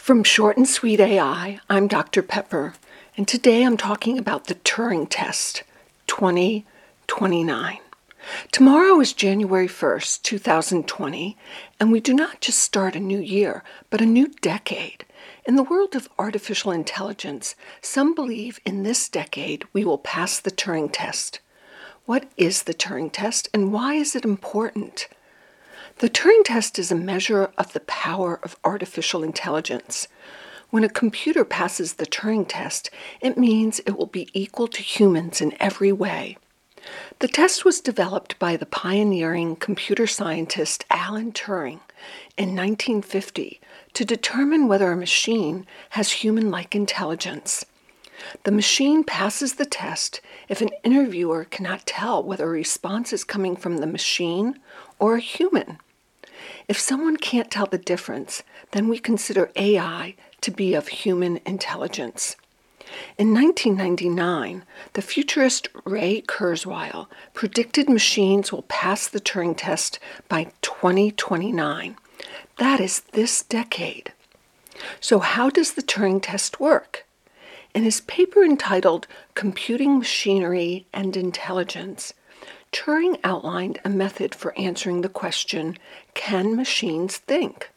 From Short and Sweet AI, I'm Dr. Pepper, and today I'm talking about the Turing Test 2029. Tomorrow is January 1st, 2020, and we do not just start a new year, but a new decade. In the world of artificial intelligence, some believe in this decade we will pass the Turing Test. What is the Turing Test and why is it important? The Turing test is a measure of the power of artificial intelligence. When a computer passes the Turing test, it means it will be equal to humans in every way. The test was developed by the pioneering computer scientist Alan Turing in 1950 to determine whether a machine has human like intelligence. The machine passes the test if an interviewer cannot tell whether a response is coming from the machine or a human. If someone can't tell the difference, then we consider AI to be of human intelligence. In 1999, the futurist Ray Kurzweil predicted machines will pass the Turing test by 2029. That is this decade. So, how does the Turing test work? In his paper entitled Computing Machinery and Intelligence, Turing outlined a method for answering the question Can machines think?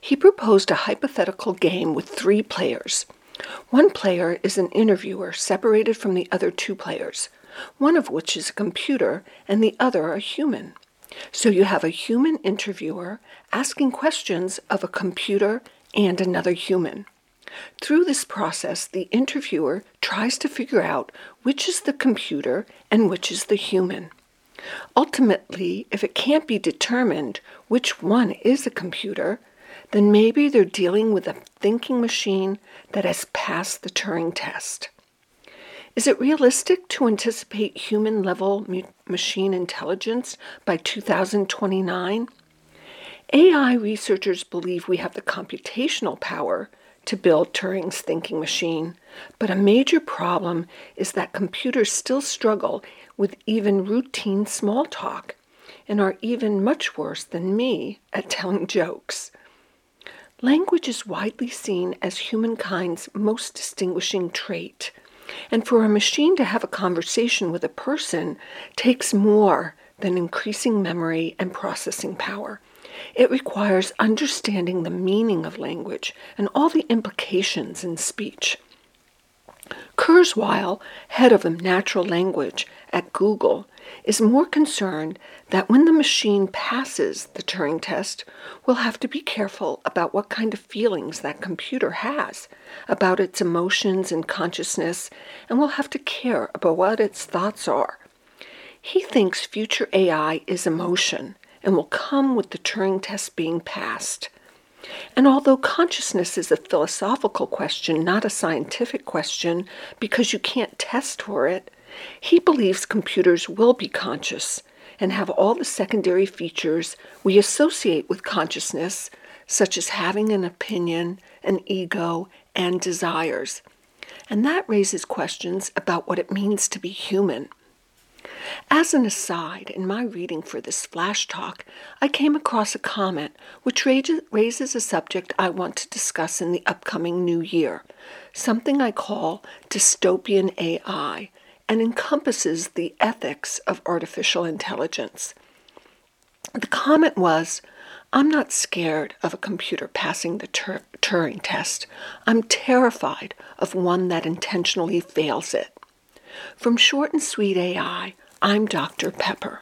He proposed a hypothetical game with three players. One player is an interviewer separated from the other two players, one of which is a computer and the other a human. So you have a human interviewer asking questions of a computer and another human. Through this process, the interviewer tries to figure out which is the computer and which is the human. Ultimately, if it can't be determined which one is a computer, then maybe they're dealing with a thinking machine that has passed the Turing test. Is it realistic to anticipate human level machine intelligence by 2029? AI researchers believe we have the computational power to build Turing's thinking machine, but a major problem is that computers still struggle with even routine small talk and are even much worse than me at telling jokes. Language is widely seen as humankind's most distinguishing trait, and for a machine to have a conversation with a person takes more than increasing memory and processing power. It requires understanding the meaning of language and all the implications in speech. Kurzweil, head of natural language at Google, is more concerned that when the machine passes the Turing test, we'll have to be careful about what kind of feelings that computer has, about its emotions and consciousness, and we'll have to care about what its thoughts are. He thinks future AI is emotion and will come with the Turing test being passed. And although consciousness is a philosophical question, not a scientific question, because you can't test for it, he believes computers will be conscious and have all the secondary features we associate with consciousness, such as having an opinion, an ego, and desires. And that raises questions about what it means to be human. As an aside, in my reading for this flash talk, I came across a comment which raises a subject I want to discuss in the upcoming new year, something I call dystopian AI, and encompasses the ethics of artificial intelligence. The comment was I'm not scared of a computer passing the Tur- Turing test. I'm terrified of one that intentionally fails it. From Short and Sweet AI, I'm Dr. Pepper.